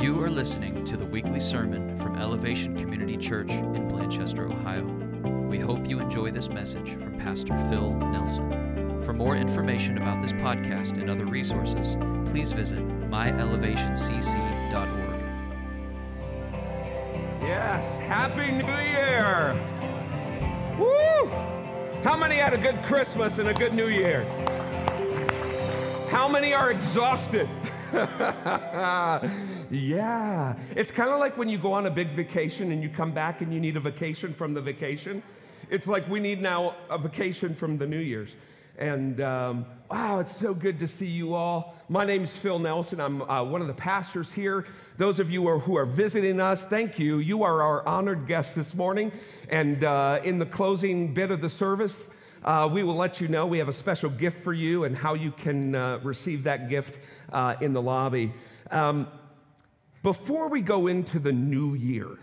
You are listening to the weekly sermon from Elevation Community Church in Blanchester, Ohio. We hope you enjoy this message from Pastor Phil Nelson. For more information about this podcast and other resources, please visit myelevationcc.org. Yes, Happy New Year! Woo! How many had a good Christmas and a good New Year? How many are exhausted? yeah. It's kind of like when you go on a big vacation and you come back and you need a vacation from the vacation. It's like we need now a vacation from the New Year's. And um, wow, it's so good to see you all. My name is Phil Nelson. I'm uh, one of the pastors here. Those of you who are, who are, visiting us, thank you. You are our honored guest this morning. And uh, in the closing bit of the service, uh, we will let you know we have a special gift for you and how you can uh, receive that gift uh, in the lobby. Um, before we go into the new year,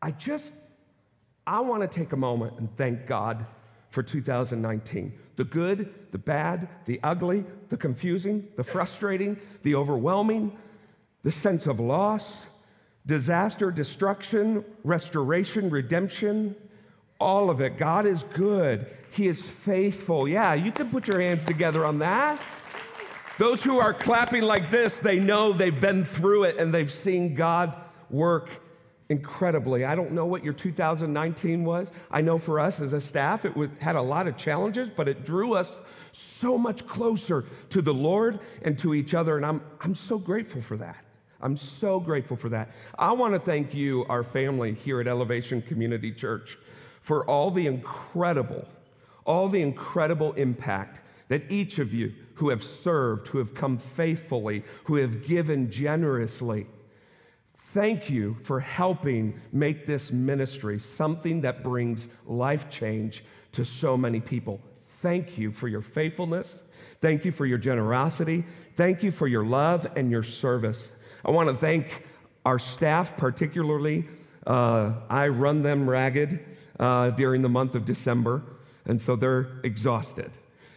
I just I want to take a moment and thank God for 2019. The good, the bad, the ugly, the confusing, the frustrating, the overwhelming, the sense of loss, disaster, destruction, restoration, redemption, all of it. God is good. He is faithful. Yeah, you can put your hands together on that. Those who are clapping like this, they know they've been through it and they've seen God work incredibly. I don't know what your 2019 was. I know for us as a staff, it had a lot of challenges, but it drew us so much closer to the Lord and to each other. And I'm, I'm so grateful for that. I'm so grateful for that. I want to thank you, our family here at Elevation Community Church, for all the incredible, all the incredible impact that each of you who have served, who have come faithfully, who have given generously, thank you for helping make this ministry something that brings life change to so many people. Thank you for your faithfulness. Thank you for your generosity. Thank you for your love and your service. I want to thank our staff, particularly. Uh, I run them ragged uh, during the month of December, and so they're exhausted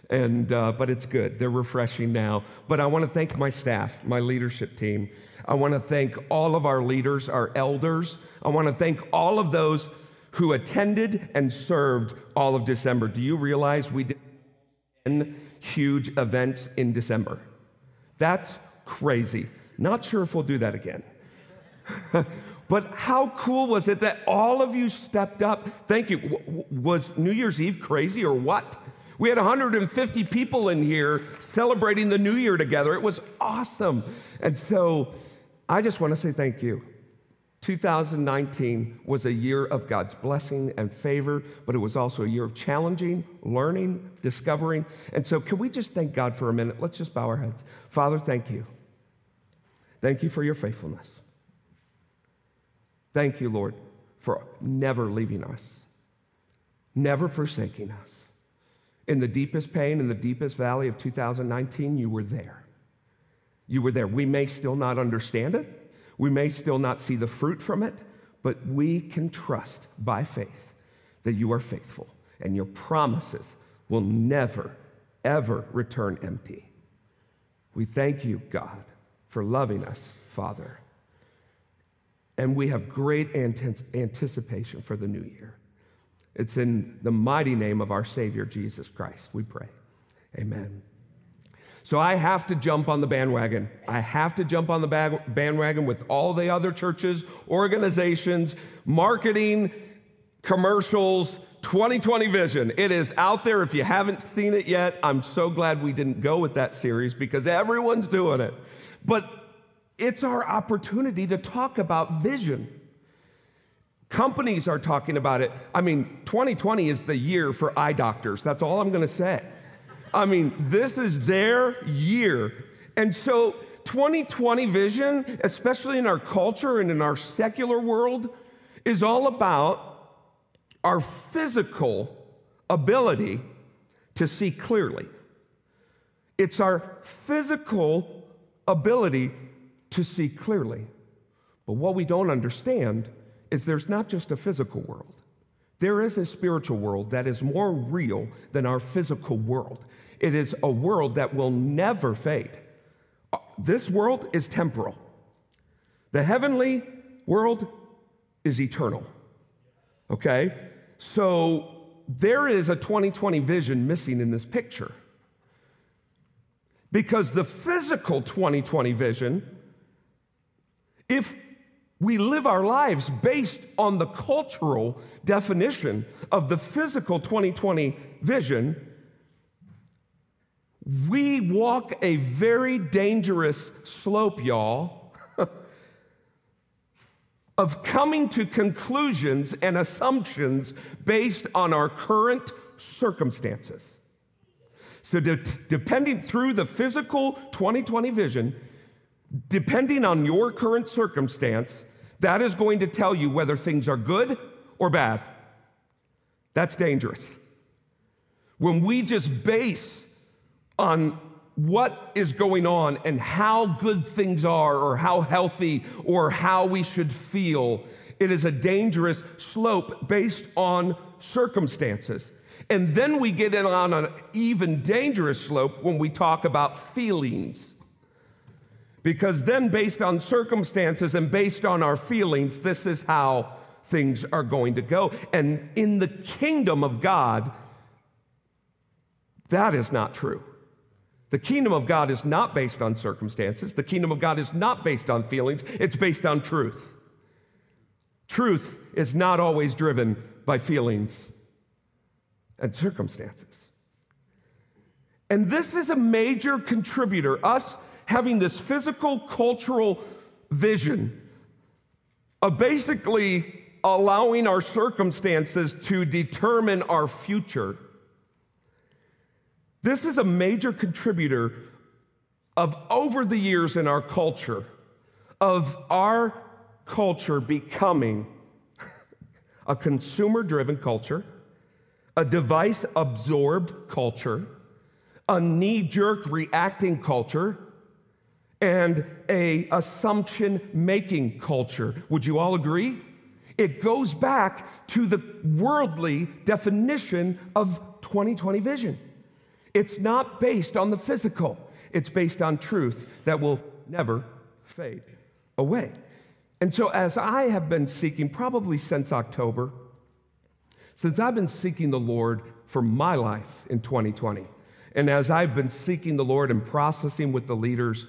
and uh, but it's good. They're refreshing now. But I want to thank my staff, my leadership team. I want to thank all of our leaders, our elders. I want to thank all of those who attended and served all of December. Do you realize we did 10 huge events in December? That's crazy. Not sure if we'll do that again. but how cool was it that all of you stepped up? Thank you. W- was New Year's Eve crazy or what? We had 150 people in here celebrating the new year together. It was awesome. And so I just want to say thank you. 2019 was a year of God's blessing and favor, but it was also a year of challenging, learning, discovering. And so, can we just thank God for a minute? Let's just bow our heads. Father, thank you. Thank you for your faithfulness. Thank you, Lord, for never leaving us, never forsaking us. In the deepest pain, in the deepest valley of 2019, you were there. You were there. We may still not understand it, we may still not see the fruit from it, but we can trust by faith that you are faithful and your promises will never, ever return empty. We thank you, God, for loving us, Father. And we have great anticipation for the new year. It's in the mighty name of our Savior, Jesus Christ, we pray. Amen. So I have to jump on the bandwagon. I have to jump on the bandwagon with all the other churches, organizations, marketing, commercials, 2020 vision. It is out there. If you haven't seen it yet, I'm so glad we didn't go with that series because everyone's doing it. But it's our opportunity to talk about vision. Companies are talking about it. I mean, 2020 is the year for eye doctors. That's all I'm going to say. I mean, this is their year. And so, 2020 vision, especially in our culture and in our secular world, is all about our physical ability to see clearly. It's our physical ability to see clearly. But what we don't understand is there's not just a physical world. There is a spiritual world that is more real than our physical world. It is a world that will never fade. Uh, this world is temporal. The heavenly world is eternal. Okay? So there is a 2020 vision missing in this picture. Because the physical 2020 vision, if we live our lives based on the cultural definition of the physical 2020 vision, we walk a very dangerous slope, y'all, of coming to conclusions and assumptions based on our current circumstances. So, de- depending through the physical 2020 vision, depending on your current circumstance, that is going to tell you whether things are good or bad. That's dangerous. When we just base on what is going on and how good things are, or how healthy, or how we should feel. It is a dangerous slope based on circumstances. And then we get in on an even dangerous slope when we talk about feelings. Because then, based on circumstances and based on our feelings, this is how things are going to go. And in the kingdom of God, that is not true. The kingdom of God is not based on circumstances. The kingdom of God is not based on feelings. It's based on truth. Truth is not always driven by feelings and circumstances. And this is a major contributor, us having this physical cultural vision of basically allowing our circumstances to determine our future. This is a major contributor of over the years in our culture, of our culture becoming a consumer driven culture, a device absorbed culture, a knee jerk reacting culture, and a assumption making culture. Would you all agree? It goes back to the worldly definition of 2020 vision. It's not based on the physical, it's based on truth that will never fade away. And so, as I have been seeking, probably since October, since I've been seeking the Lord for my life in 2020, and as I've been seeking the Lord and processing with the leaders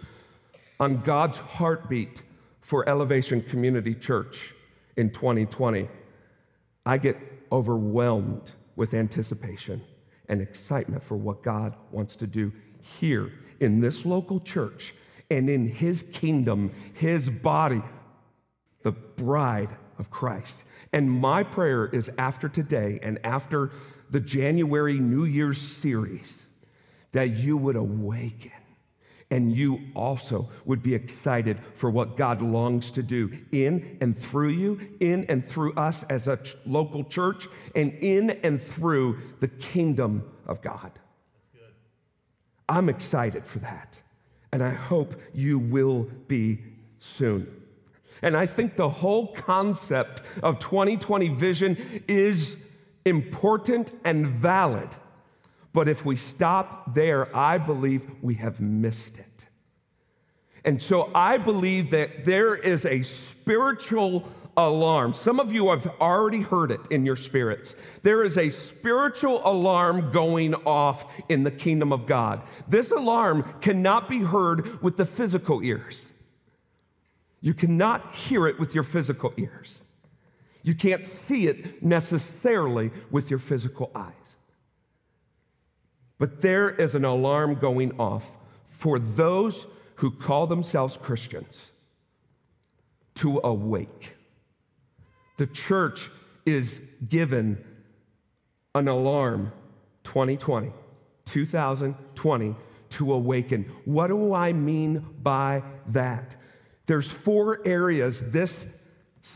on God's heartbeat for Elevation Community Church in 2020, I get overwhelmed with anticipation and excitement for what God wants to do here in this local church and in His kingdom, His body, the bride of Christ. And my prayer is after today and after the January New Year's series that you would awaken and you also would be excited for what God longs to do in and through you, in and through us as a ch- local church, and in and through the kingdom of God. I'm excited for that, and I hope you will be soon. And I think the whole concept of 2020 vision is important and valid. But if we stop there, I believe we have missed it. And so I believe that there is a spiritual alarm. Some of you have already heard it in your spirits. There is a spiritual alarm going off in the kingdom of God. This alarm cannot be heard with the physical ears. You cannot hear it with your physical ears. You can't see it necessarily with your physical eyes. But there is an alarm going off for those who call themselves Christians to awake. The church is given an alarm 2020, 2020 to awaken. What do I mean by that? There's four areas this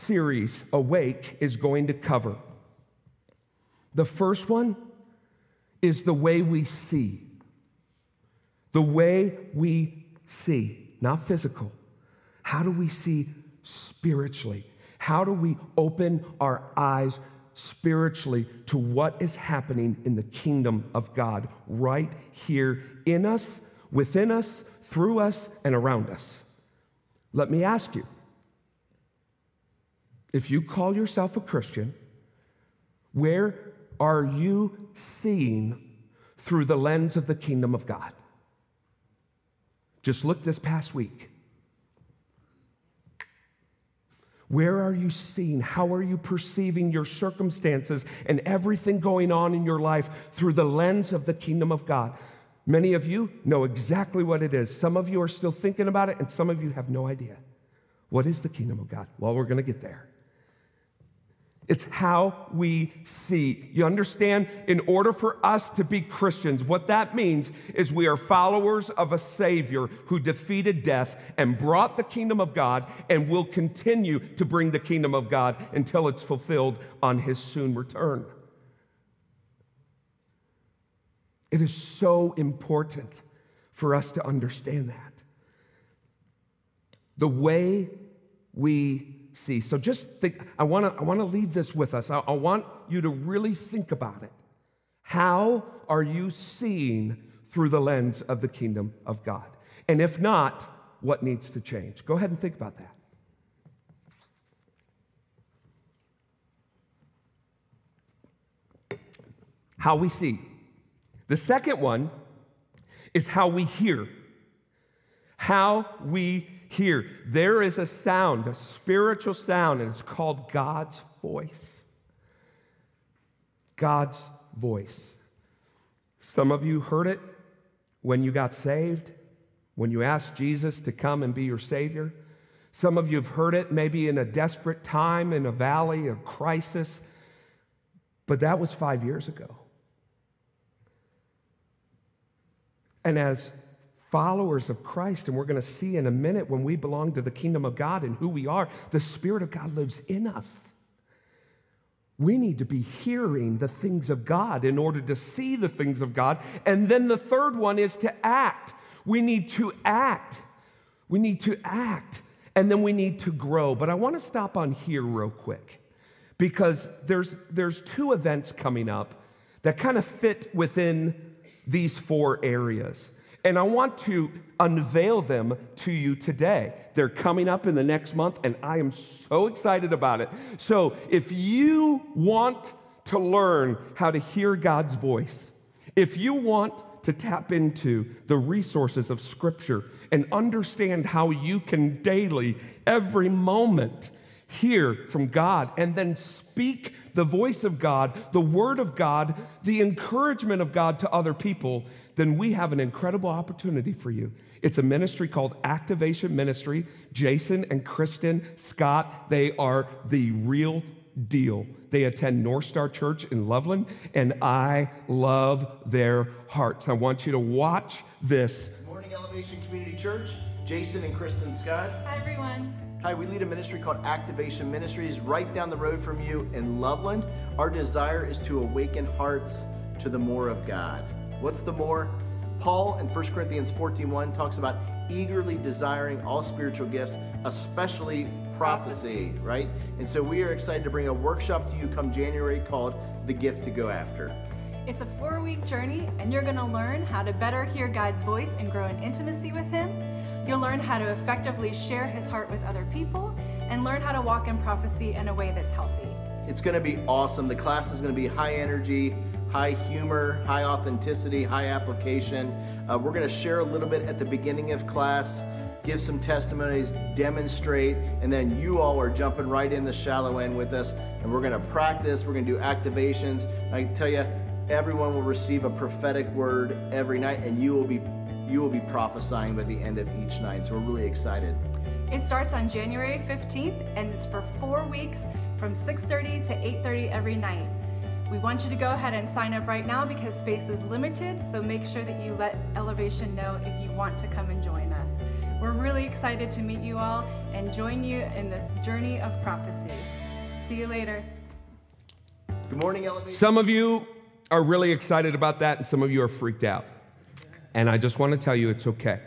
series, Awake, is going to cover. The first one is the way we see. The way we see, not physical. How do we see spiritually? How do we open our eyes spiritually to what is happening in the kingdom of God right here in us, within us, through us, and around us? Let me ask you if you call yourself a Christian, where are you seeing through the lens of the kingdom of God? Just look this past week. Where are you seeing? How are you perceiving your circumstances and everything going on in your life through the lens of the kingdom of God? Many of you know exactly what it is. Some of you are still thinking about it, and some of you have no idea. What is the kingdom of God? Well, we're going to get there. It's how we see. You understand? In order for us to be Christians, what that means is we are followers of a Savior who defeated death and brought the kingdom of God and will continue to bring the kingdom of God until it's fulfilled on His soon return. It is so important for us to understand that. The way we see. So just think, I wanna, I wanna leave this with us. I, I want you to really think about it. How are you seeing through the lens of the kingdom of God? And if not, what needs to change? Go ahead and think about that. How we see. The second one is how we hear. How we hear. There is a sound, a spiritual sound, and it's called God's voice. God's voice. Some of you heard it when you got saved, when you asked Jesus to come and be your Savior. Some of you have heard it maybe in a desperate time, in a valley, a crisis, but that was five years ago. And as followers of Christ, and we're going to see in a minute when we belong to the kingdom of God and who we are, the Spirit of God lives in us. We need to be hearing the things of God in order to see the things of God. And then the third one is to act. We need to act. We need to act. And then we need to grow. But I want to stop on here real quick because there's, there's two events coming up that kind of fit within these four areas. And I want to unveil them to you today. They're coming up in the next month, and I am so excited about it. So, if you want to learn how to hear God's voice, if you want to tap into the resources of Scripture and understand how you can daily, every moment, hear from God and then speak the voice of God, the Word of God, the encouragement of God to other people, then we have an incredible opportunity for you. It's a ministry called Activation Ministry. Jason and Kristen Scott, they are the real deal. They attend North Star Church in Loveland, and I love their hearts. I want you to watch this. Good morning, Elevation Community Church. Jason and Kristen Scott. Hi, everyone. Hi, we lead a ministry called Activation Ministries right down the road from you in Loveland. Our desire is to awaken hearts to the more of God. What's the more? Paul in 1 Corinthians 14:1 talks about eagerly desiring all spiritual gifts, especially prophecy, right? And so we are excited to bring a workshop to you come January called The Gift to Go After. It's a four week journey, and you're going to learn how to better hear God's voice and grow in intimacy with Him. You'll learn how to effectively share His heart with other people and learn how to walk in prophecy in a way that's healthy. It's going to be awesome. The class is going to be high energy, high humor, high authenticity, high application. Uh, we're going to share a little bit at the beginning of class, give some testimonies, demonstrate, and then you all are jumping right in the shallow end with us. And we're going to practice, we're going to do activations. I can tell you, everyone will receive a prophetic word every night, and you will be you will be prophesying by the end of each night. So we're really excited. It starts on January 15th, and it's for four weeks from 6:30 to 8:30 every night. We want you to go ahead and sign up right now because space is limited, so make sure that you let Elevation know if you want to come and join us. We're really excited to meet you all and join you in this journey of prophecy. See you later. Good morning, Elevation. Some of you are really excited about that, and some of you are freaked out. And I just want to tell you it's okay.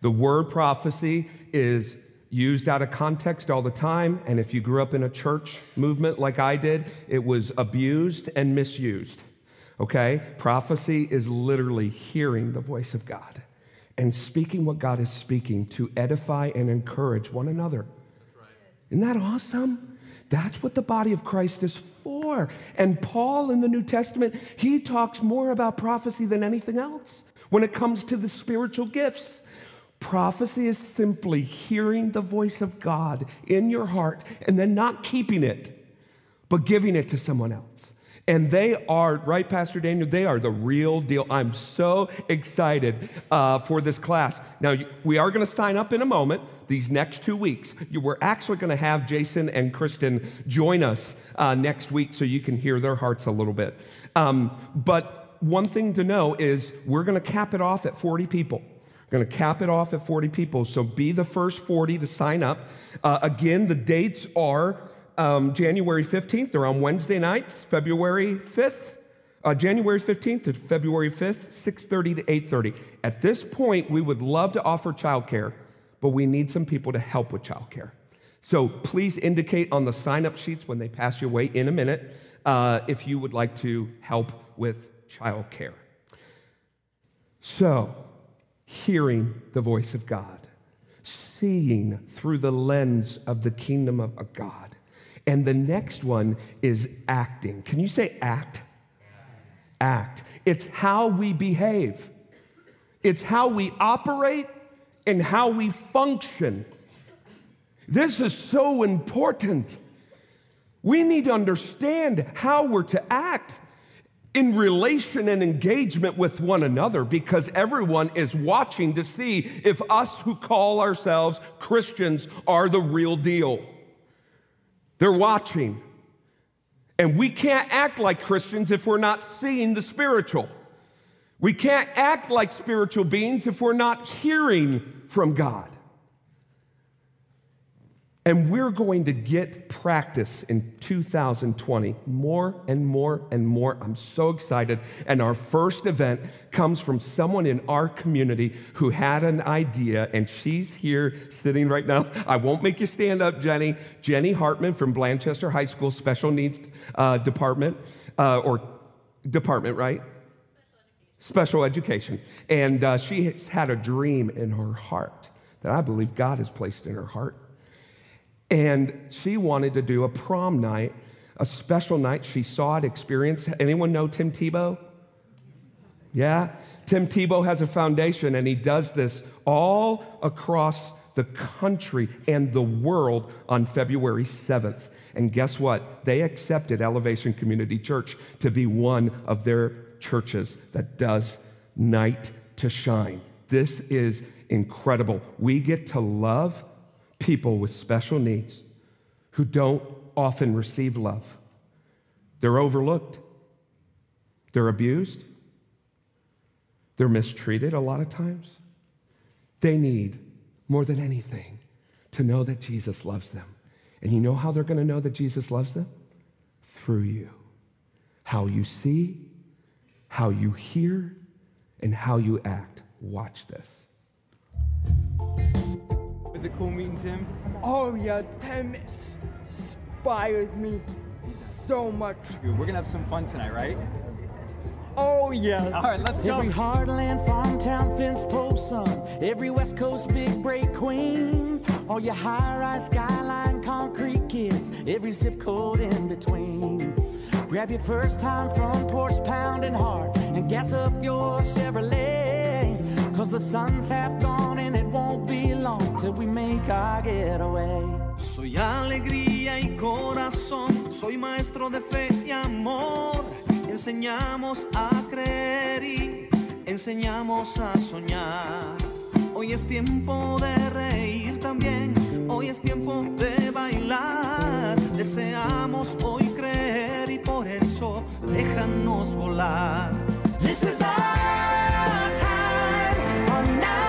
The word prophecy is used out of context all the time. And if you grew up in a church movement like I did, it was abused and misused. Okay? Prophecy is literally hearing the voice of God and speaking what God is speaking to edify and encourage one another. Isn't that awesome? That's what the body of Christ is for. And Paul in the New Testament, he talks more about prophecy than anything else when it comes to the spiritual gifts. Prophecy is simply hearing the voice of God in your heart and then not keeping it, but giving it to someone else. And they are, right, Pastor Daniel, they are the real deal. I'm so excited uh, for this class. Now, we are going to sign up in a moment, these next two weeks. We're actually going to have Jason and Kristen join us uh, next week so you can hear their hearts a little bit. Um, but one thing to know is we're going to cap it off at 40 people. We're going to cap it off at 40 people. So be the first 40 to sign up. Uh, again, the dates are um, January 15th. They're on Wednesday nights, February 5th. Uh, January 15th to February 5th, 6:30 to 8:30. At this point, we would love to offer childcare, but we need some people to help with childcare. So please indicate on the sign-up sheets when they pass your way in a minute uh, if you would like to help with childcare. So, hearing the voice of God, seeing through the lens of the kingdom of God. And the next one is acting. Can you say act? Act. It's how we behave, it's how we operate and how we function. This is so important. We need to understand how we're to act in relation and engagement with one another because everyone is watching to see if us who call ourselves Christians are the real deal. They're watching. And we can't act like Christians if we're not seeing the spiritual. We can't act like spiritual beings if we're not hearing from God. And we're going to get practice in 2020 more and more and more. I'm so excited. And our first event comes from someone in our community who had an idea, and she's here sitting right now. I won't make you stand up, Jenny. Jenny Hartman from Blanchester High School Special Needs uh, Department, uh, or department, right? Special education. And uh, she has had a dream in her heart that I believe God has placed in her heart and she wanted to do a prom night, a special night. She saw it, experienced. Anyone know Tim Tebow? Yeah? Tim Tebow has a foundation and he does this all across the country and the world on February 7th. And guess what? They accepted Elevation Community Church to be one of their churches that does Night to Shine. This is incredible. We get to love people with special needs who don't often receive love. They're overlooked, they're abused, they're mistreated a lot of times. They need, more than anything, to know that Jesus loves them. And you know how they're going to know that Jesus loves them? Through you. How you see, how you hear, and how you act. Watch this it cool meeting Tim? Oh yeah, Tim inspires me so much. Dude, we're gonna have some fun tonight, right? Oh yeah. All right, let's go. Every heartland, farm town, fence post son. Every West Coast big break queen. All your high-rise skyline concrete kids. Every zip code in between. Grab your first time front porch pounding hard and gas up your Chevrolet. Cause the sun's half gone and it won't be long till we make our getaway. Soy alegría y corazón, soy maestro de fe y amor. Enseñamos a creer y enseñamos a soñar. Hoy es tiempo de reír también, hoy es tiempo de bailar. Deseamos hoy creer y por eso déjanos volar. This is our time, our night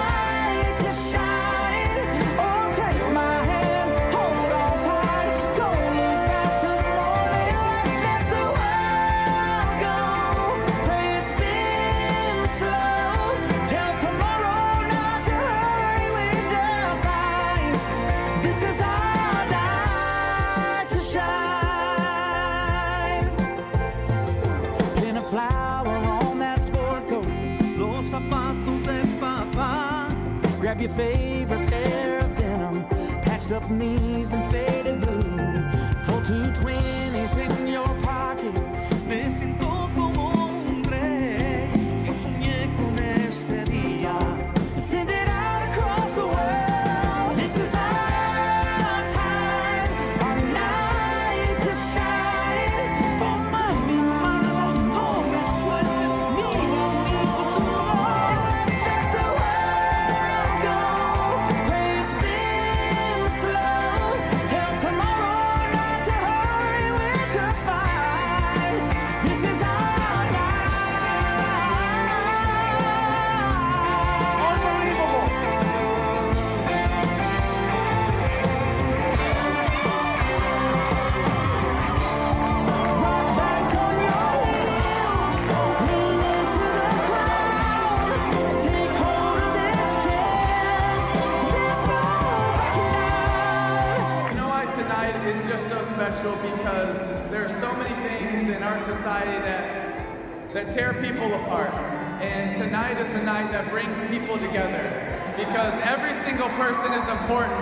your favorite pair of denim, patched up knees and faded blue. Important.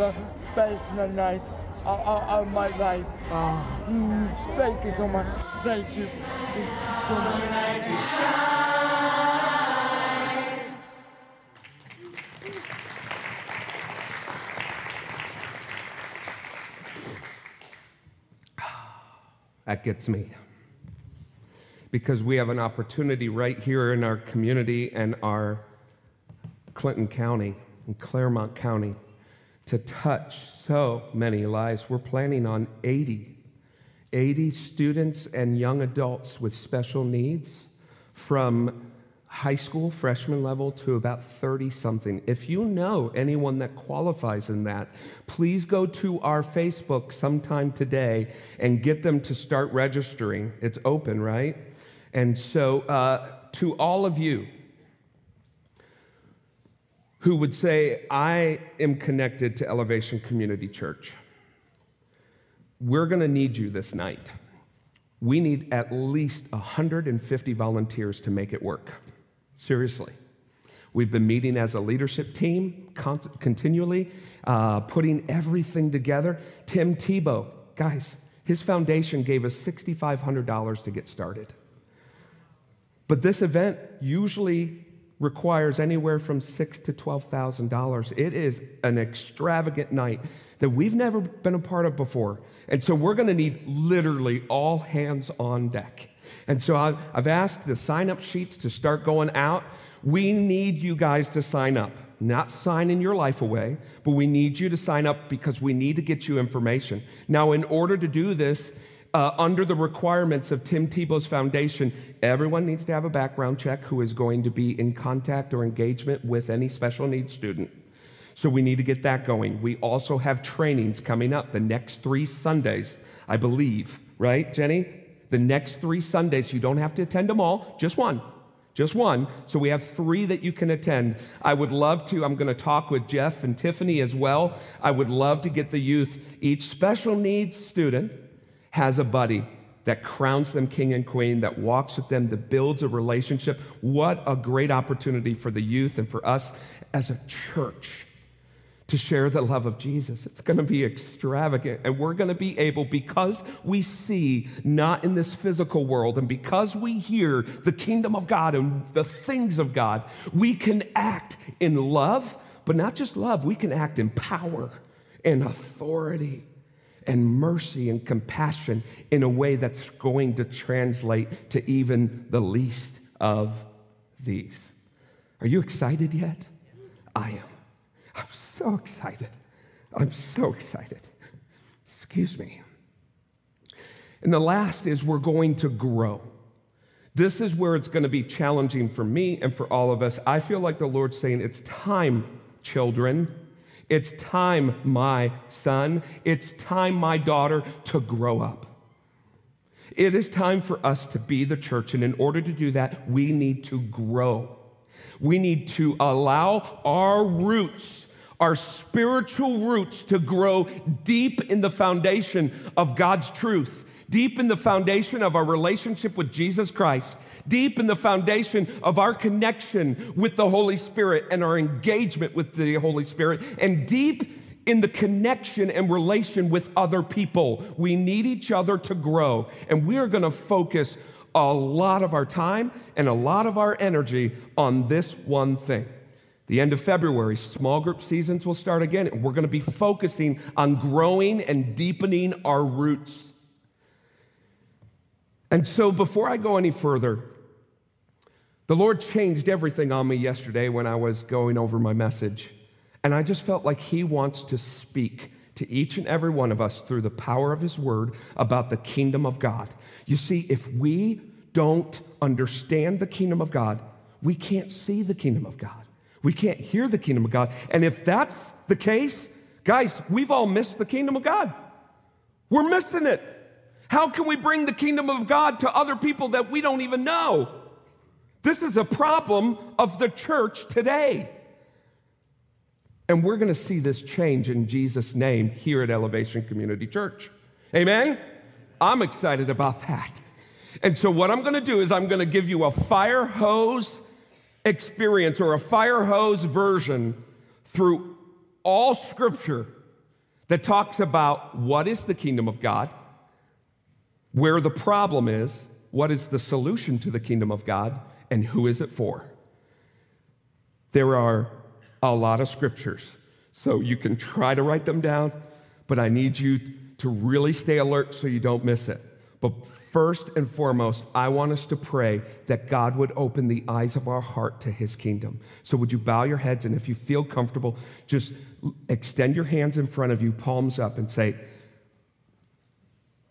The best nights of, of, of my life. Mm, thank you so much. Thank you. Thank you so much. That gets me. Because we have an opportunity right here in our community and our Clinton County and Clermont County to touch so many lives. We're planning on 80, 80 students and young adults with special needs from high school freshman level to about 30 something. If you know anyone that qualifies in that, please go to our Facebook sometime today and get them to start registering. It's open, right? And so, uh, to all of you who would say, I am connected to Elevation Community Church, we're going to need you this night. We need at least 150 volunteers to make it work. Seriously. We've been meeting as a leadership team con- continually, uh, putting everything together. Tim Tebow, guys, his foundation gave us $6,500 to get started. But this event usually requires anywhere from six to twelve thousand dollars. It is an extravagant night that we've never been a part of before, and so we're going to need literally all hands on deck. And so I've, asked the sign-up sheets to start going out. We need you guys to sign up. Not signing your life away, but we need you to sign up because we need to get you information. Now, in order to do this, uh, under the requirements of Tim Tebow's foundation, everyone needs to have a background check who is going to be in contact or engagement with any special needs student. So we need to get that going. We also have trainings coming up the next three Sundays, I believe, right, Jenny? The next three Sundays, you don't have to attend them all, just one. Just one. So we have three that you can attend. I would love to. I'm going to talk with Jeff and Tiffany as well. I would love to get the youth. Each special needs student has a buddy that crowns them king and queen, that walks with them, that builds a relationship. What a great opportunity for the youth and for us as a church to share the love of Jesus. It's going to be extravagant. And we're going to be able, because we see not in this physical world, and because we hear the kingdom of God and the things of God, we can act in love, but not just love, we can act in power. and authority and mercy and compassion in a way that's going to translate to even the least of these. Are you excited yet? I am. I'm so excited. I'm so excited. Excuse me. And the last is we're going to grow. This is where it's going to be challenging for me and for all of us. I feel like the Lord's saying, It's time, children. It's time, my son. It's time, my daughter, to grow up. It is time for us to be the church. And in order to do that, we need to grow. We need to allow our roots, our spiritual roots, to grow deep in the foundation of God's truth, deep in the foundation of our relationship with Jesus Christ, deep in the foundation of our connection with the Holy Spirit and our engagement with the Holy Spirit, and deep in the connection and relation with other people. We need each other to grow, and we are going to focus a lot of our time and a lot of our energy on this one thing. The end of February, small group seasons will start again, and we're going to be focusing on growing and deepening our roots. And so, before I go any further, the Lord changed everything on me yesterday when I was going over my message. And I just felt like He wants to speak to each and every one of us through the power of His Word about the kingdom of God. You see, if we don't understand the kingdom of God, we can't see the kingdom of God. We can't hear the kingdom of God. And if that's the case, guys, we've all missed the kingdom of God. We're missing it. How can we bring the kingdom of God to other people that we don't even know? This is a problem of the church today. And we're going to see this change in Jesus' name here at Elevation Community Church. Amen? I'm excited about that. And so, what I'm going to do is, I'm going to give you a fire hose experience or a fire hose version through all scripture that talks about what is the kingdom of God, where the problem is, what is the solution to the kingdom of God, and who is it for. There are a lot of scriptures, so you can try to write them down, but I need you to really stay alert so you don't miss it. But first and foremost, I want us to pray that God would open the eyes of our heart to his kingdom. So, would you bow your heads and if you feel comfortable, just extend your hands in front of you, palms up, and say,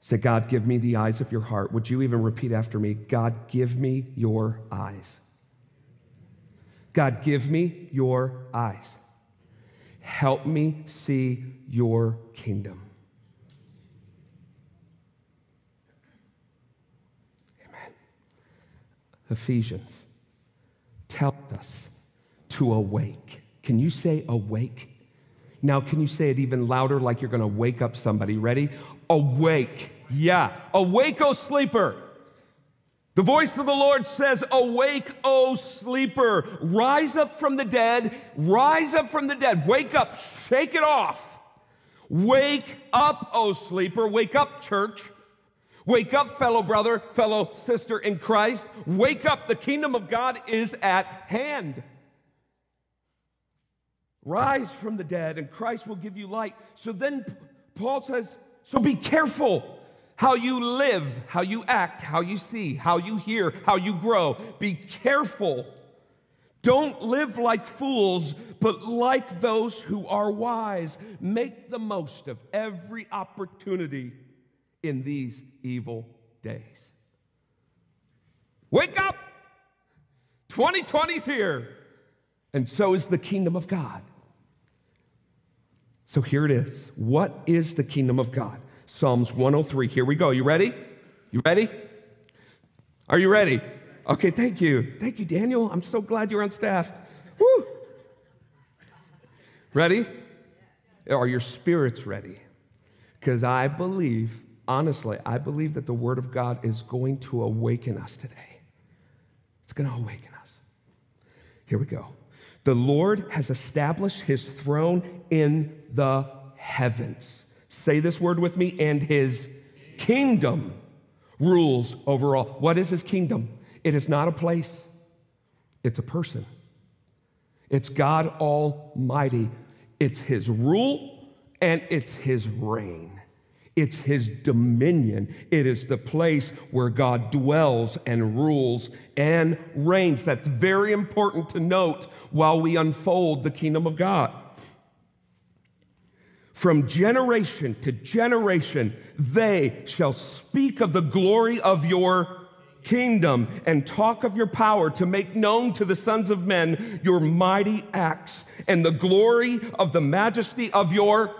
Say, God, give me the eyes of your heart. Would you even repeat after me? God, give me your eyes. God, give me your eyes. Help me see your kingdom. Amen. Ephesians tells us to awake. Can you say awake? Now, can you say it even louder like you're going to wake up somebody? Ready? Awake. Yeah. Awake, O sleeper. The voice of the Lord says, Awake, O sleeper. Rise up from the dead. Rise up from the dead. Wake up. Shake it off. Wake up, O sleeper. Wake up, church. Wake up, fellow brother, fellow sister in Christ. Wake up. The kingdom of God is at hand. Rise from the dead, and Christ will give you light. So then Paul says, So be careful how you live, how you act, how you see, how you hear, how you grow. Be careful. Don't live like fools, but like those who are wise. Make the most of every opportunity in these evil days. Wake up! 2020's here, and so is the kingdom of God. So here it is. What is the kingdom of God? Psalms 103. Here we go. You ready? You ready? Are you ready? Okay, thank you. Thank you, Daniel. I'm so glad you're on staff. Woo! Ready? Are your spirits ready? Because I believe, honestly, I believe that the Word of God is going to awaken us today. It's going to awaken us. Here we go. The Lord has established his throne in the heavens. Say this word with me, and his kingdom rules over all. What is his kingdom? It is not a place, it's a person. It's God Almighty. It's his rule and it's his reign. It's his dominion. It is the place where God dwells and rules and reigns. That's very important to note while we unfold the kingdom of God. From generation to generation, they shall speak of the glory of your kingdom and talk of your power to make known to the sons of men your mighty acts and the glory of the majesty of your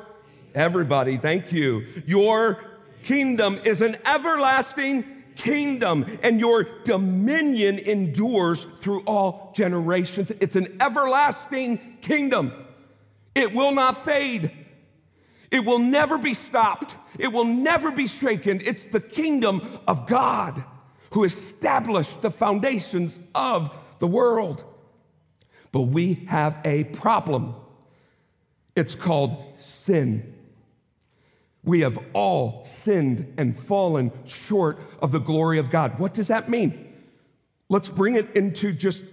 everybody thank you your kingdom is an everlasting kingdom and your dominion endures through all generations it's an everlasting kingdom it will not fade it will never be stopped. It will never be shaken. It's the kingdom of God who established the foundations of the world. But we have a problem. It's called sin. We have all sinned and fallen short of the glory of God. What does that mean? Let's bring it into just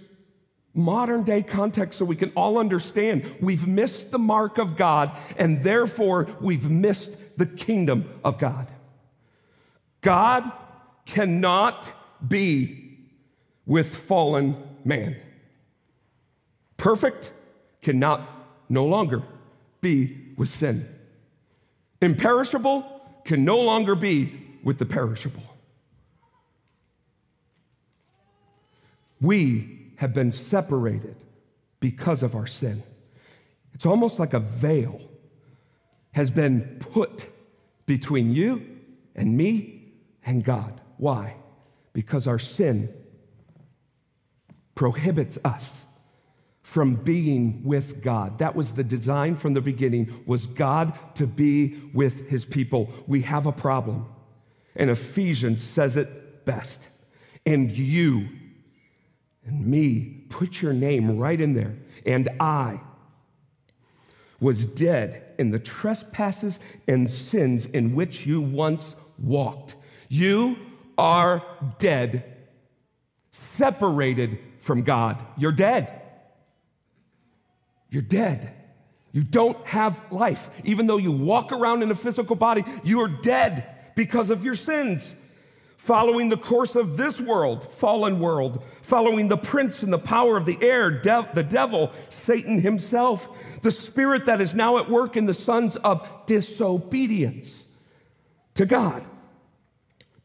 modern day context so we can all understand. We've missed the mark of God, and therefore we've missed the kingdom of God. God cannot be with fallen man. Perfect cannot no longer be with sin. Imperishable can no longer be with the perishable. We have been separated because of our sin. It's almost like a veil has been put between you and me and God. Why? Because our sin prohibits us from being with God. That was the design from the beginning was God to be with his people. We have a problem. And Ephesians says it best. And you and me, put your name right in there. And I was dead in the trespasses and sins in which you once walked. You are dead, separated from God. You're dead. You're dead. You don't have life. Even though you walk around in a physical body, you are dead because of your sins following the course of this world, fallen world, following the prince and the power of the air, the devil, Satan himself, the spirit that is now at work in the sons of disobedience to God,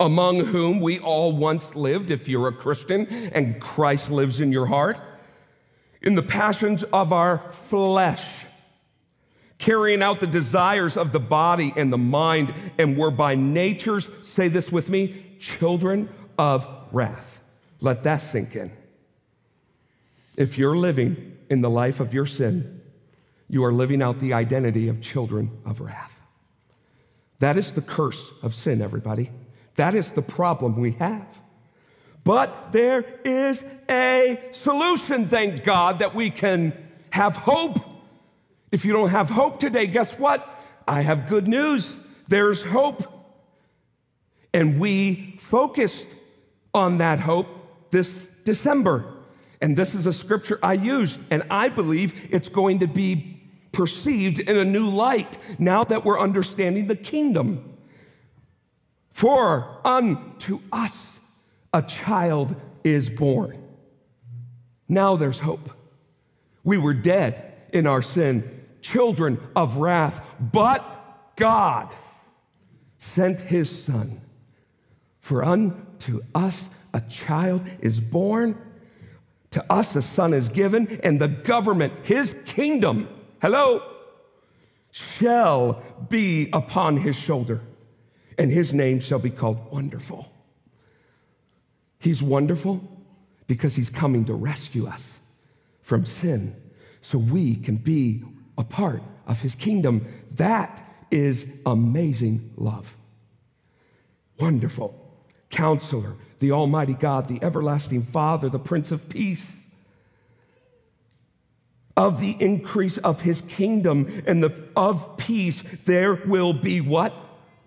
among whom we all once lived, if you're a Christian and Christ lives in your heart, in the passions of our flesh carrying out the desires of the body and the mind, and were by natures, say this with me, children of wrath. Let that sink in. If you're living in the life of your sin, you are living out the identity of children of wrath. That is the curse of sin, everybody. That is the problem we have. But there is a solution, thank God, that we can have hope. If you don't have hope today, guess what? I have good news. There's hope. And we focused on that hope this December. And this is a scripture I used, and I believe it's going to be perceived in a new light now that we're understanding the kingdom. For unto us a child is born. Now there's hope. We were dead in our sin, children of wrath, but God sent his son for unto us a child is born, to us a son is given, and the government, his kingdom, hello, shall be upon his shoulder, and his name shall be called Wonderful. He's wonderful because he's coming to rescue us from sin so we can be a part of his kingdom. That is amazing love. Wonderful. Counselor, the Almighty God, the everlasting Father, the Prince of Peace. Of the increase of his kingdom and the, of peace, there will be what?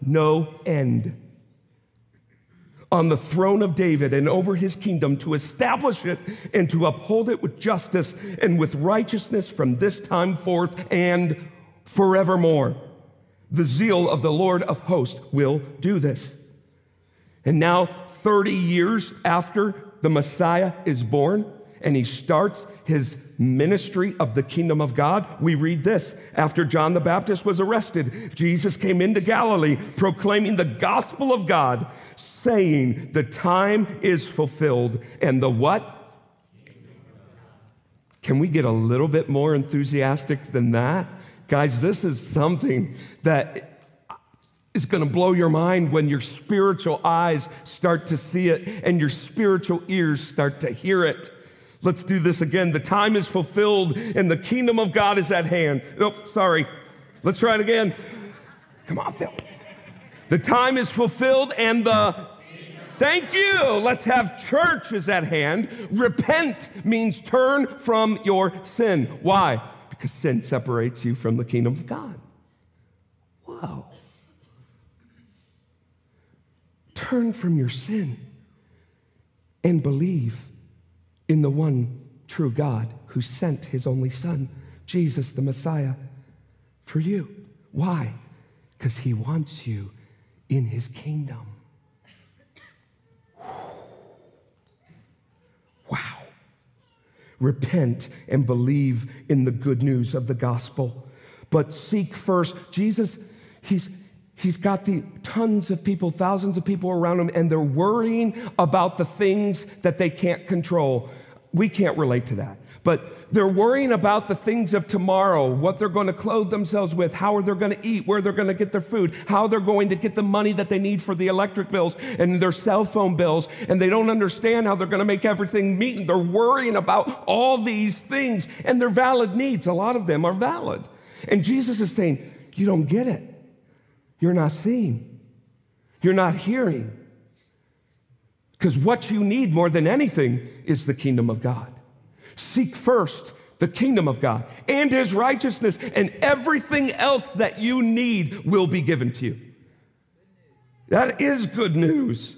No end. On the throne of David and over his kingdom to establish it and to uphold it with justice and with righteousness from this time forth and forevermore. The zeal of the Lord of hosts will do this. And now, 30 years after the Messiah is born and he starts his ministry of the kingdom of God, we read this. After John the Baptist was arrested, Jesus came into Galilee proclaiming the gospel of God, saying, The time is fulfilled. And the what? Can we get a little bit more enthusiastic than that? Guys, this is something that is going to blow your mind when your spiritual eyes start to see it and your spiritual ears start to hear it. Let's do this again. The time is fulfilled and the kingdom of God is at hand. Nope, sorry. Let's try it again. Come on, Phil. The time is fulfilled and the Thank you. Let's have church is at hand. Repent means turn from your sin. Why? Because sin separates you from the kingdom of God. Whoa. Turn from your sin and believe in the one true God who sent his only Son, Jesus the Messiah, for you. Why? Because he wants you in his kingdom. Repent and believe in the good news of the gospel. But seek first. Jesus, he's, he's got the tons of people, thousands of people around him, and they're worrying about the things that they can't control. We can't relate to that. But they're worrying about the things of tomorrow, what they're going to clothe themselves with, how are they're going to eat, where they're going to get their food, how they're going to get the money that they need for the electric bills and their cell phone bills. And they don't understand how they're going to make everything meet. And they're worrying about all these things. And they're valid needs. A lot of them are valid. And Jesus is saying, You don't get it. You're not seeing. You're not hearing. Because what you need more than anything is the kingdom of God. Seek first the kingdom of God and his righteousness, and everything else that you need will be given to you. That is good news.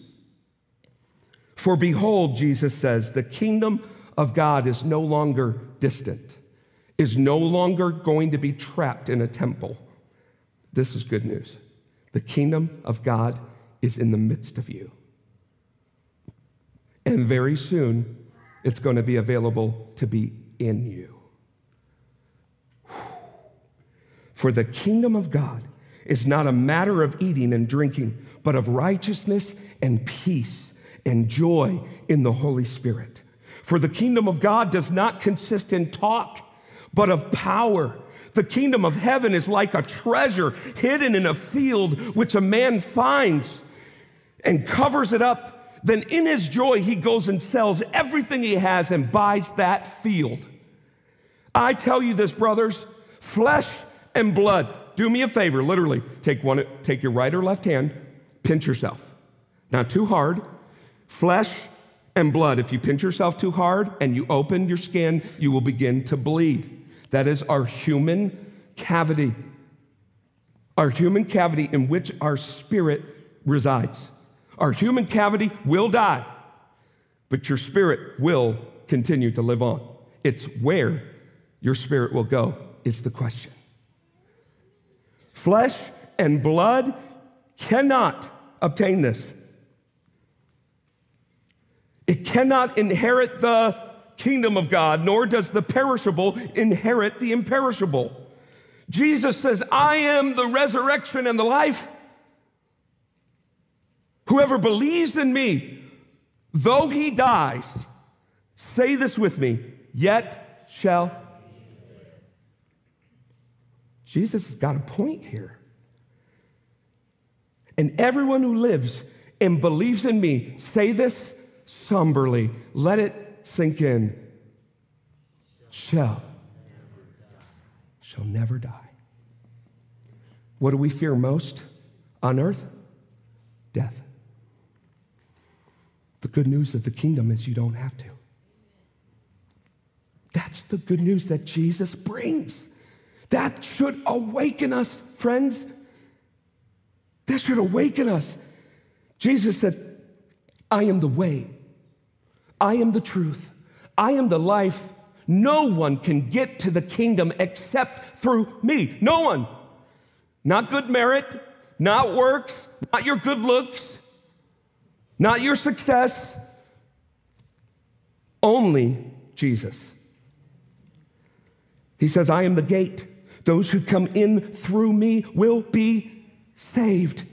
For behold, Jesus says, the kingdom of God is no longer distant, is no longer going to be trapped in a temple. This is good news. The kingdom of God is in the midst of you. And very soon, it's going to be available to be in you. For the kingdom of God is not a matter of eating and drinking, but of righteousness and peace and joy in the Holy Spirit. For the kingdom of God does not consist in talk, but of power. The kingdom of heaven is like a treasure hidden in a field which a man finds and covers it up then in his joy, he goes and sells everything he has and buys that field. I tell you this, brothers, flesh and blood. Do me a favor, literally. Take one, take your right or left hand, pinch yourself. Not too hard. Flesh and blood. If you pinch yourself too hard and you open your skin, you will begin to bleed. That is our human cavity. Our human cavity in which our spirit resides. Our human cavity will die, but your spirit will continue to live on. It's where your spirit will go, is the question. Flesh and blood cannot obtain this. It cannot inherit the kingdom of God, nor does the perishable inherit the imperishable. Jesus says, I am the resurrection and the life. Whoever believes in me, though he dies, say this with me, yet shall. Jesus has got a point here. And everyone who lives and believes in me, say this somberly, let it sink in, shall, shall never die. What do we fear most on earth? Death. The good news of the kingdom is you don't have to. That's the good news that Jesus brings. That should awaken us, friends. That should awaken us. Jesus said, I am the way, I am the truth, I am the life. No one can get to the kingdom except through me. No one. Not good merit, not works, not your good looks, not your success, only Jesus. He says, I am the gate. Those who come in through me will be saved.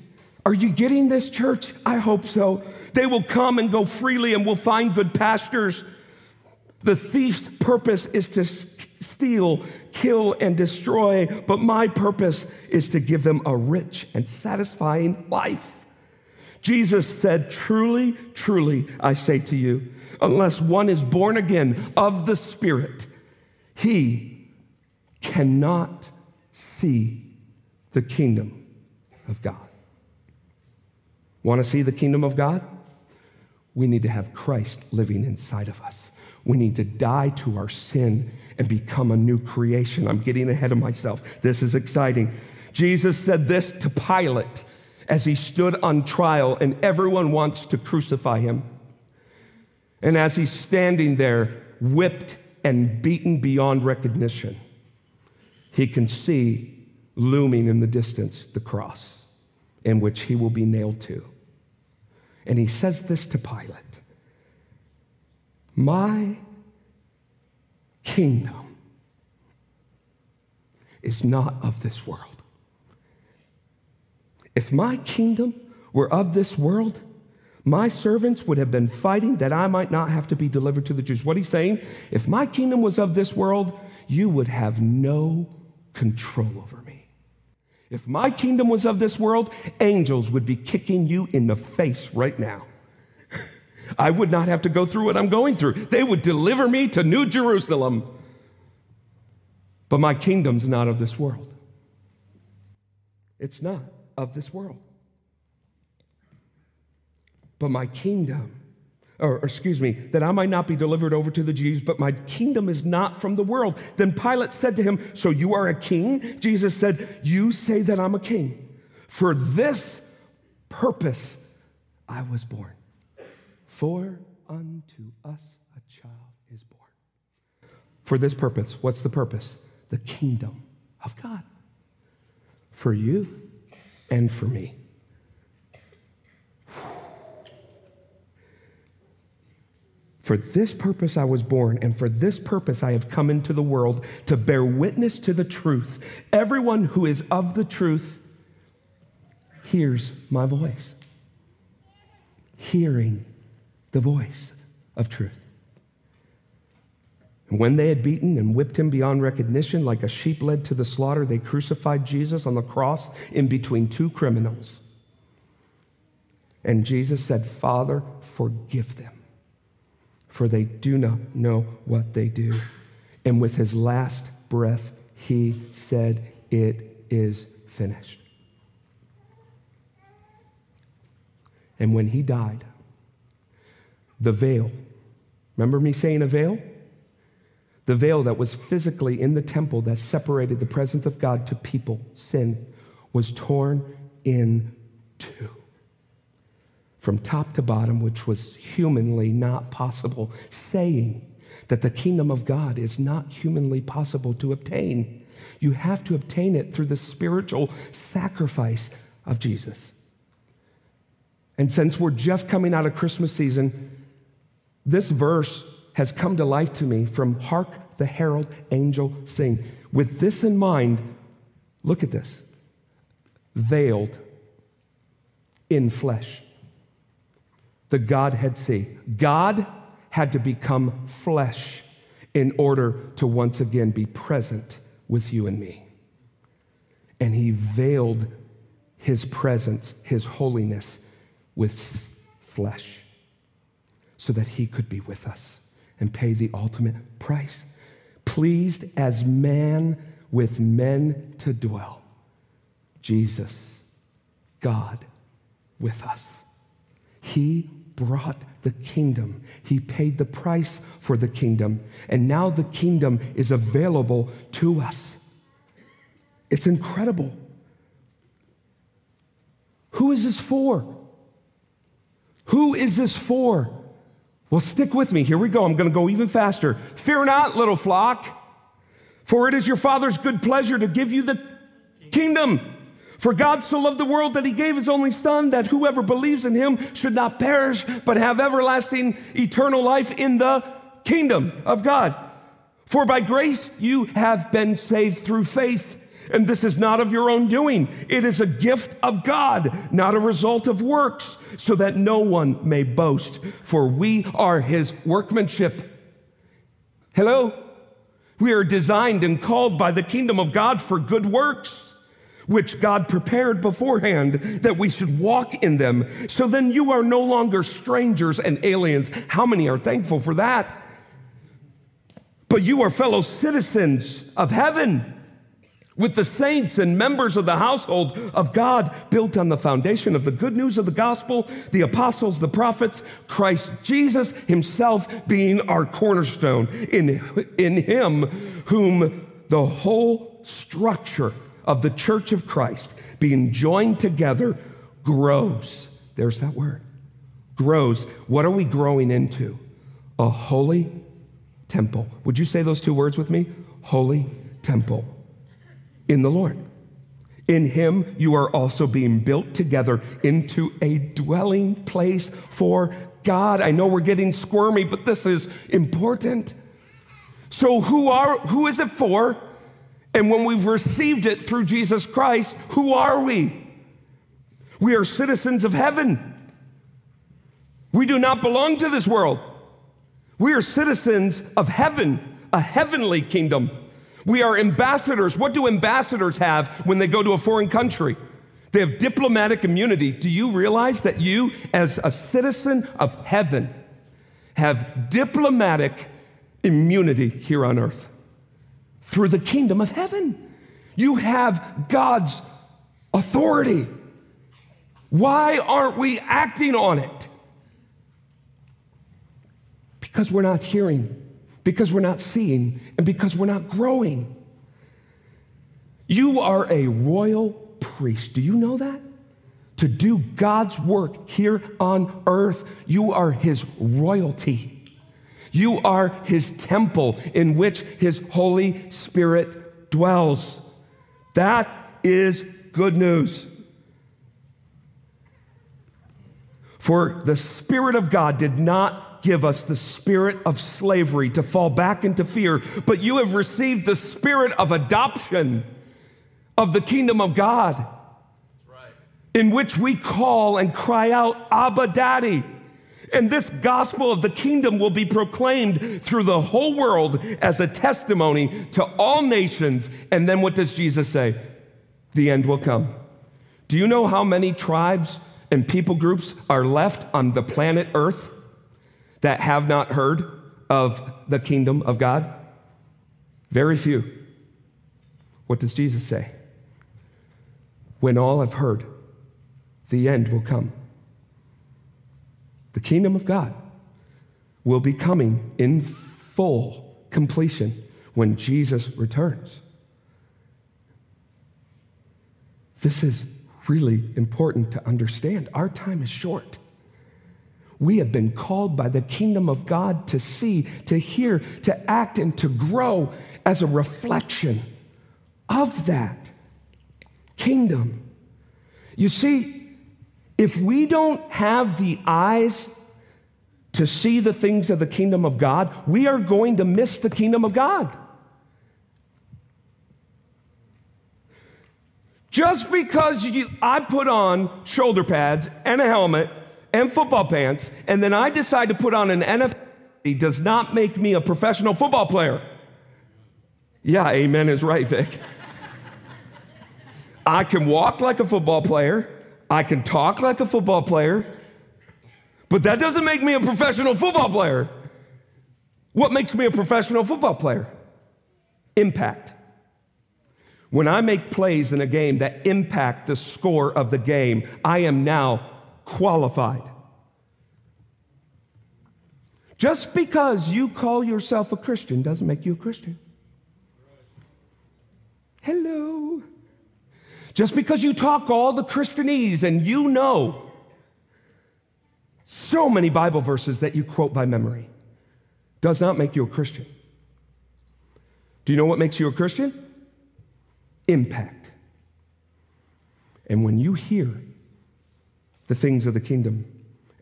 Are you getting this, church? I hope so. They will come and go freely and will find good pastures. The thief's purpose is to steal, kill, and destroy, but my purpose is to give them a rich and satisfying life. Jesus said, Truly, truly, I say to you, unless one is born again of the Spirit, he cannot see the kingdom of God. Want to see the kingdom of God? We need to have Christ living inside of us. We need to die to our sin and become a new creation. I'm getting ahead of myself. This is exciting. Jesus said this to Pilate as he stood on trial, and everyone wants to crucify him. And as he's standing there, whipped and beaten beyond recognition, he can see looming in the distance the cross in which he will be nailed to. And he says this to Pilate My kingdom is not of this world. If my kingdom were of this world, my servants would have been fighting that I might not have to be delivered to the Jews. What he's saying, if my kingdom was of this world, you would have no control over me. If my kingdom was of this world, angels would be kicking you in the face right now. I would not have to go through what I'm going through. They would deliver me to New Jerusalem. But my kingdom's not of this world. It's not of this world. But my kingdom, or, excuse me, that I might not be delivered over to the Jews, but my kingdom is not from the world. Then Pilate said to him, So you are a king? Jesus said, You say that I'm a king. For this purpose I was born. For unto us a child is born. For this purpose, what's the purpose? The kingdom of God. For you and for me. For this purpose I was born, and for this purpose I have come into the world to bear witness to the truth. Everyone who is of the truth hears my voice. Hearing the voice of truth. And when they had beaten and whipped him beyond recognition, like a sheep led to the slaughter, they crucified Jesus on the cross in between two criminals. And Jesus said, Father, forgive them for they do not know what they do. And with his last breath, he said, It is finished. And when he died, the veil, remember me saying a veil? The veil that was physically in the temple that separated the presence of God to people, sin, was torn in two from top to bottom, which was humanly not possible, saying that the kingdom of God is not humanly possible to obtain. You have to obtain it through the spiritual sacrifice of Jesus. And since we're just coming out of Christmas season, this verse has come to life to me from Hark the Herald Angel Sing. With this in mind, look at this veiled in flesh the Godhead see. God had to become flesh in order to once again be present with you and me. And he veiled his presence, his holiness, with flesh so that he could be with us and pay the ultimate price. Pleased as man with men to dwell. Jesus, God with us. He brought the kingdom. He paid the price for the kingdom. And now the kingdom is available to us. It's incredible. Who is this for? Who is this for? Well, stick with me. Here we go. I'm going to go even faster. Fear not, little flock, for it is your Father's good pleasure to give you the kingdom. For God so loved the world that he gave his only Son, that whoever believes in him should not perish, but have everlasting eternal life in the kingdom of God. For by grace you have been saved through faith. And this is not of your own doing. It is a gift of God, not a result of works, so that no one may boast. For we are his workmanship. Hello? We are designed and called by the kingdom of God for good works which God prepared beforehand that we should walk in them. So then you are no longer strangers and aliens. How many are thankful for that? But you are fellow citizens of heaven with the saints and members of the household of God, built on the foundation of the good news of the gospel, the apostles, the prophets, Christ Jesus himself being our cornerstone. In, in him, whom the whole structure of the church of Christ, being joined together, grows. There's that word grows. What are we growing into? A holy temple. Would you say those two words with me? Holy temple in the Lord. In him, you are also being built together into a dwelling place for God. I know we're getting squirmy, but this is important. So, who, are, who is it for? And when we've received it through Jesus Christ, who are we? We are citizens of heaven. We do not belong to this world. We are citizens of heaven, a heavenly kingdom. We are ambassadors. What do ambassadors have when they go to a foreign country? They have diplomatic immunity. Do you realize that you, as a citizen of heaven, have diplomatic immunity here on earth through the kingdom of heaven? You have God's authority. Why aren't we acting on it? Because we're not hearing because we're not seeing, and because we're not growing. You are a royal priest. Do you know that? To do God's work here on earth, you are his royalty. You are his temple in which his Holy Spirit dwells. That is good news. For the Spirit of God did not give us the spirit of slavery to fall back into fear, but you have received the spirit of adoption of the kingdom of God, in which we call and cry out, Abba, Daddy. And this gospel of the kingdom will be proclaimed through the whole world as a testimony to all nations. And then what does Jesus say? The end will come. Do you know how many tribes and people groups are left on the planet Earth? That have not heard of the kingdom of God? Very few. What does Jesus say? When all have heard, the end will come. The kingdom of God will be coming in full completion when Jesus returns. This is really important to understand. Our time is short. We have been called by the kingdom of God to see, to hear, to act, and to grow as a reflection of that kingdom. You see, if we don't have the eyes to see the things of the kingdom of God, we are going to miss the kingdom of God. Just because you, I put on shoulder pads and a helmet and football pants, and then I decide to put on an NFL does not make me a professional football player. Yeah, amen is right, Vic. I can walk like a football player, I can talk like a football player, but that doesn't make me a professional football player. What makes me a professional football player? Impact. When I make plays in a game that impact the score of the game, I am now qualified. Just because you call yourself a Christian doesn't make you a Christian. Hello. Just because you talk all the Christianese and you know so many Bible verses that you quote by memory does not make you a Christian. Do you know what makes you a Christian? Impact. And when you hear the things of the kingdom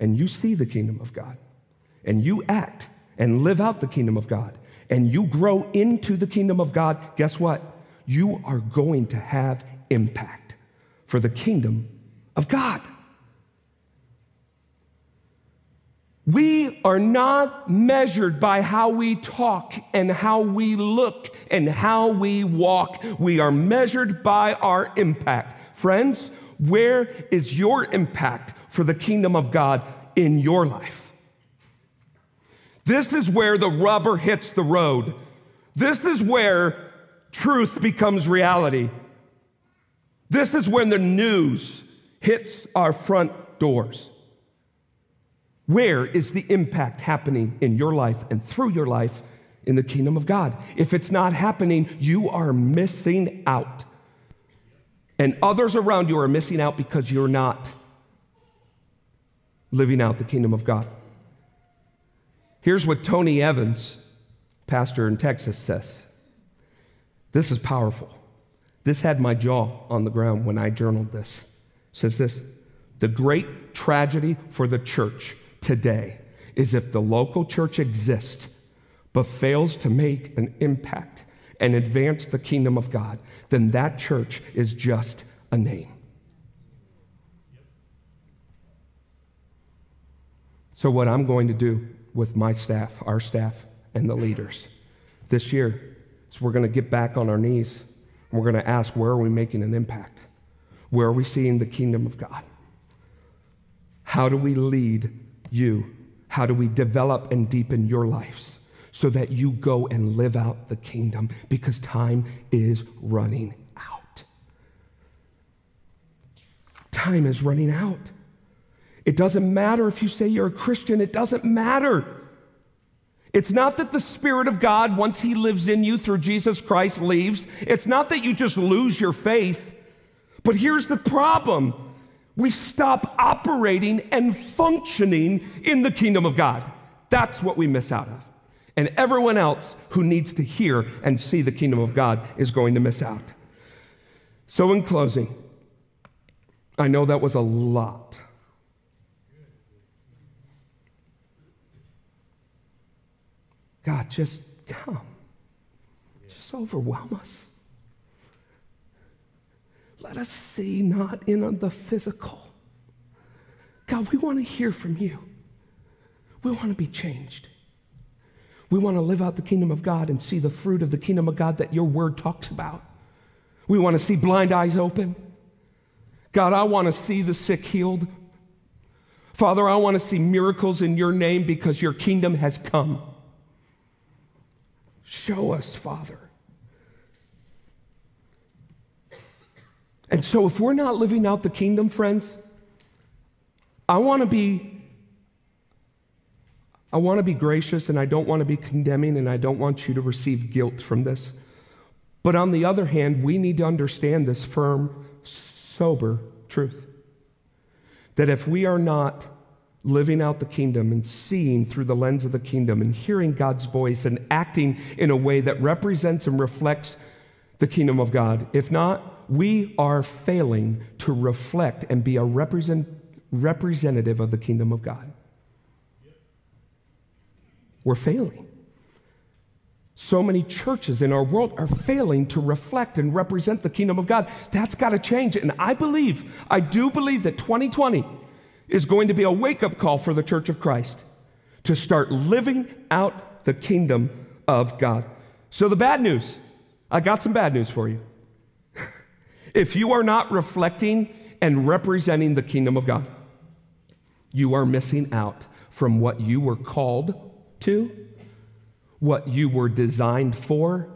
and you see the kingdom of God and you act and live out the kingdom of God and you grow into the kingdom of God, guess what? You are going to have impact for the kingdom of God. We are not measured by how we talk and how we look and how we walk. We are measured by our impact. Friends, where is your impact for the kingdom of God in your life? This is where the rubber hits the road. This is where truth becomes reality. This is when the news hits our front doors. Where is the impact happening in your life and through your life in the kingdom of God? If it's not happening, you are missing out. And others around you are missing out because you're not living out the kingdom of God. Here's what Tony Evans, pastor in Texas, says. This is powerful. This had my jaw on the ground when I journaled this. says this The great tragedy for the church today is if the local church exists but fails to make an impact and advance the kingdom of God, then that church is just a name. So, what I'm going to do with my staff, our staff, and the leaders this year is we're going to get back on our knees and we're going to ask where are we making an impact? Where are we seeing the kingdom of God? How do we lead you? How do we develop and deepen your lives so that you go and live out the kingdom? Because time is running out. Time is running out. It doesn't matter if you say you're a Christian, it doesn't matter. It's not that the Spirit of God, once He lives in you through Jesus Christ, leaves. It's not that you just lose your faith. But here's the problem we stop operating and functioning in the kingdom of God. That's what we miss out of. And everyone else who needs to hear and see the kingdom of God is going to miss out. So, in closing, I know that was a lot. God, just come. Just overwhelm us. Let us see not in the physical. God, we want to hear from you. We want to be changed. We want to live out the kingdom of God and see the fruit of the kingdom of God that your word talks about. We want to see blind eyes open. God, I want to see the sick healed. Father, I want to see miracles in your name because your kingdom has come. Show us, Father. And so, if we're not living out the kingdom, friends, I want to be. I want to be gracious and I don't want to be condemning and I don't want you to receive guilt from this. But on the other hand, we need to understand this firm, sober truth that if we are not living out the kingdom and seeing through the lens of the kingdom and hearing God's voice and acting in a way that represents and reflects the kingdom of God, if not, we are failing to reflect and be a represent, representative of the kingdom of God. We're failing. So many churches in our world are failing to reflect and represent the kingdom of God. That's got to change. And I believe, I do believe that 2020 is going to be a wake up call for the church of Christ to start living out the kingdom of God. So, the bad news I got some bad news for you. if you are not reflecting and representing the kingdom of God, you are missing out from what you were called to, what you were designed for,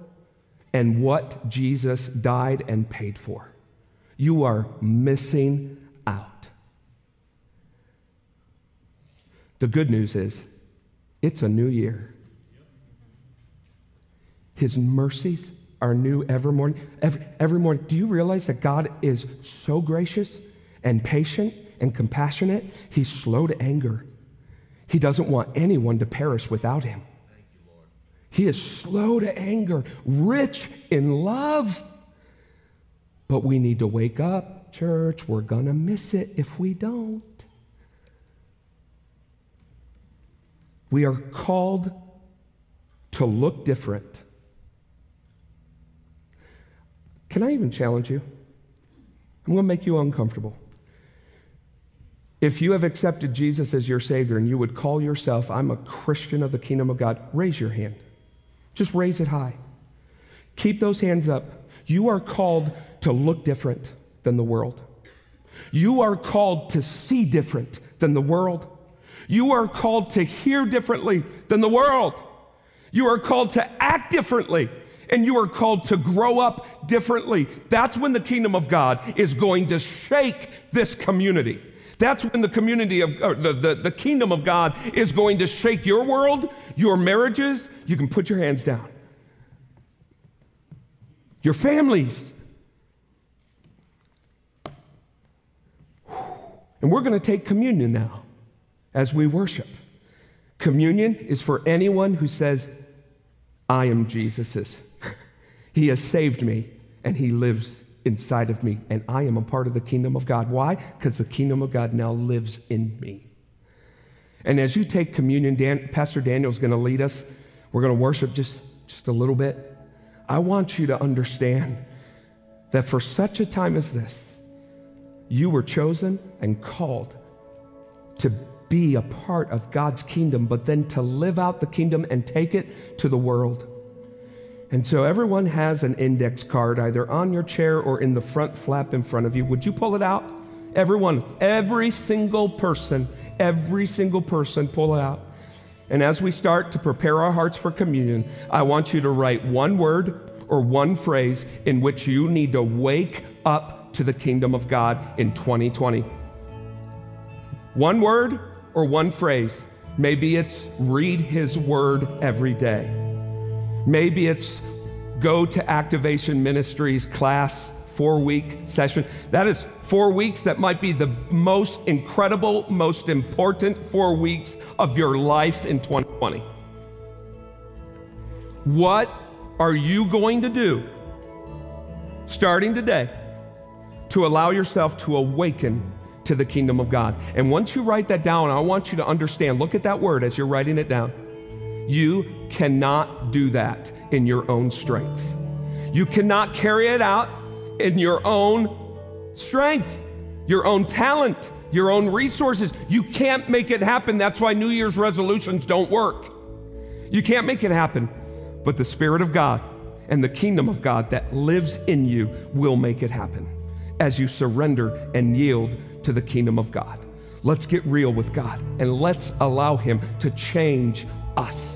and what Jesus died and paid for. You are missing out. The good news is, it's a new year. His mercies are new every morning. Every, every morning. Do you realize that God is so gracious and patient and compassionate? He's slow to anger. He doesn't want anyone to perish without him. He is slow to anger, rich in love. But we need to wake up, church. We're going to miss it if we don't. We are called to look different. Can I even challenge you? I'm going to make you uncomfortable. If you have accepted Jesus as your Savior and you would call yourself, I'm a Christian of the kingdom of God, raise your hand. Just raise it high. Keep those hands up. You are called to look different than the world. You are called to see different than the world. You are called to hear differently than the world. You are called to act differently and you are called to grow up differently. That's when the kingdom of God is going to shake this community. That's when the community of the, the, the kingdom of God is going to shake your world, your marriages. You can put your hands down. Your families. And we're going to take communion now as we worship. Communion is for anyone who says, I am Jesus's. he has saved me and he lives inside of me, and I am a part of the kingdom of God. Why? Because the kingdom of God now lives in me. And as you take communion, Dan, Pastor Daniel's going to lead us. We're going to worship just, just a little bit. I want you to understand that for such a time as this, you were chosen and called to be a part of God's kingdom, but then to live out the kingdom and take it to the world. And so everyone has an index card either on your chair or in the front flap in front of you. Would you pull it out? Everyone, every single person, every single person, pull it out. And as we start to prepare our hearts for communion, I want you to write one word or one phrase in which you need to wake up to the kingdom of God in 2020. One word or one phrase. Maybe it's read his word every day. Maybe it's go to Activation Ministries class, four week session. That is four weeks that might be the most incredible, most important four weeks of your life in 2020. What are you going to do starting today to allow yourself to awaken to the kingdom of God? And once you write that down, I want you to understand look at that word as you're writing it down. You cannot do that in your own strength. You cannot carry it out in your own strength, your own talent, your own resources. You can't make it happen. That's why New Year's resolutions don't work. You can't make it happen. But the Spirit of God and the kingdom of God that lives in you will make it happen as you surrender and yield to the kingdom of God. Let's get real with God and let's allow Him to change us.